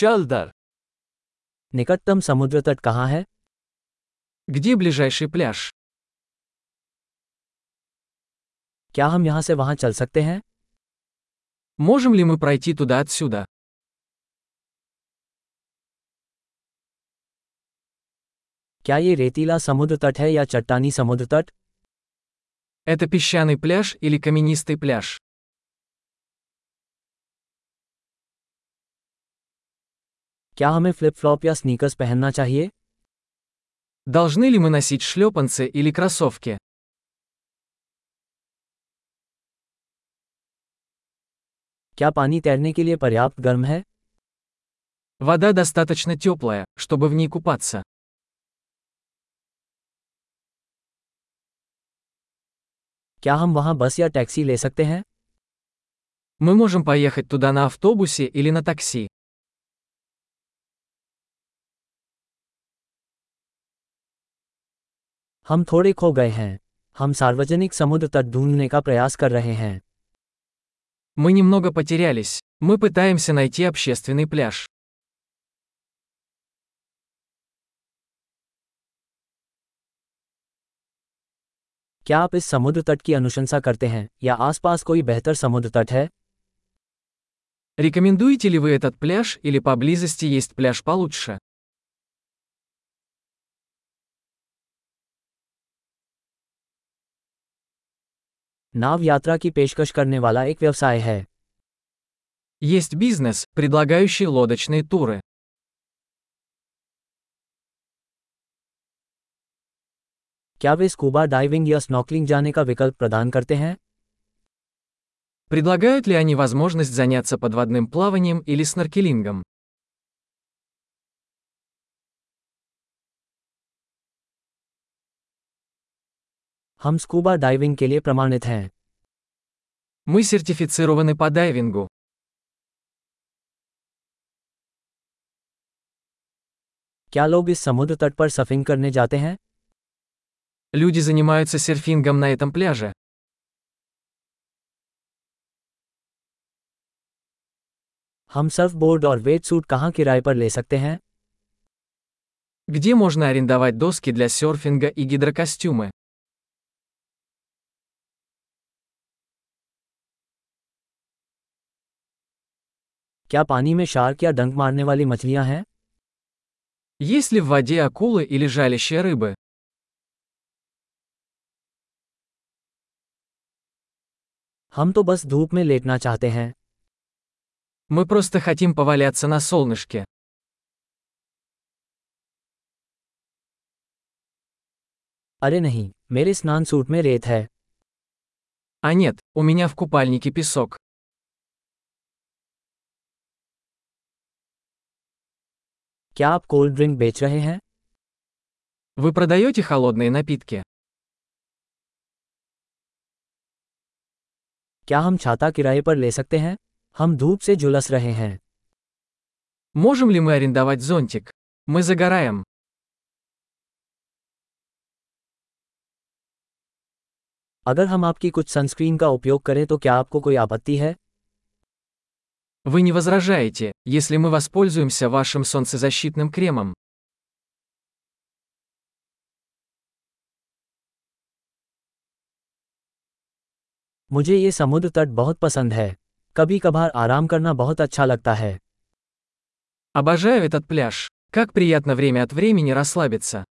चल दर निकटतम समुद्र तट कहाँ है Где ближайший пляж? क्या हम यहाँ से वहाँ चल सकते हैं Можем ли мы пройти туда отсюда? क्या ये रेतीला समुद्र तट है या चट्टानी समुद्र तट Это песчаный пляж или каменистый пляж? क्या हमें फ्लिप फ्लॉप या स्नीकर्स पहनना चाहिए Должны ли мы носить шлепанцы или кроссовки? क्या पानी तैरने के लिए पर्याप्त गर्म है Вода достаточно теплая, чтобы в ней купаться. क्या हम वहाँ बस या टैक्सी ले सकते हैं Мы можем поехать туда на автобусе или на такси. हम थोड़े खो गए हैं हम सार्वजनिक समुद्र तट ढूंढने का प्रयास कर रहे हैं Мы немного потерялись. Мы пытаемся найти общественный пляж. क्या आप इस समुद्र तट की अनुशंसा करते हैं या आसपास कोई बेहतर समुद्र तट है Рекомендуете ли вы этот пляж или поблизости есть пляж получше? नाव यात्रा की पेशकश करने वाला एक व्यवसाय है Есть бизнес, предлагающий лодочные туры. क्या वे स्कूबा डाइविंग या स्नॉकलिंग जाने का विकल्प प्रदान करते हैं Предлагают ли они возможность заняться подводным плаванием или сноркелингом? हम स्कूबा डाइविंग के लिए प्रमाणित हैं Мы сертифицированы по дайвингу. क्या लोग इस समुद्र तट पर सफिंग करने जाते हैं Люди занимаются серфингом на этом пляже. हम सर्फबोर्ड और वेट सूट कहाँ किराए पर ले सकते हैं Где можно арендовать доски для серфинга и гидрокостюмы? क्या पानी में शार्क या डंक मारने वाली मछलियाँ हैं Есть ли в воде акулы или жалящие рыбы? हम तो बस धूप में लेटना चाहते हैं Мы просто хотим поваляться на солнышке. अरे नहीं मेरे स्नान सूट में रेत है А нет, у меня в купальнике песок. क्या आप कोल्ड ड्रिंक बेच रहे हैं Вы продаете холодные напитки? क्या हम छाता किराए पर ले सकते हैं हम धूप से झुलस रहे हैं Можем ли мы арендовать зонтик? Мы загораем. अगर हम आपकी कुछ सनस्क्रीन का उपयोग करें तो क्या आपको कोई आपत्ति है Вы не возражаете, если мы воспользуемся вашим солнцезащитным кремом? मुझे ये समुद्र तट बहुत पसंद है कभी कभार आराम करना बहुत अच्छा लगता है Обожаю этот пляж. Как приятно время от времени расслабиться.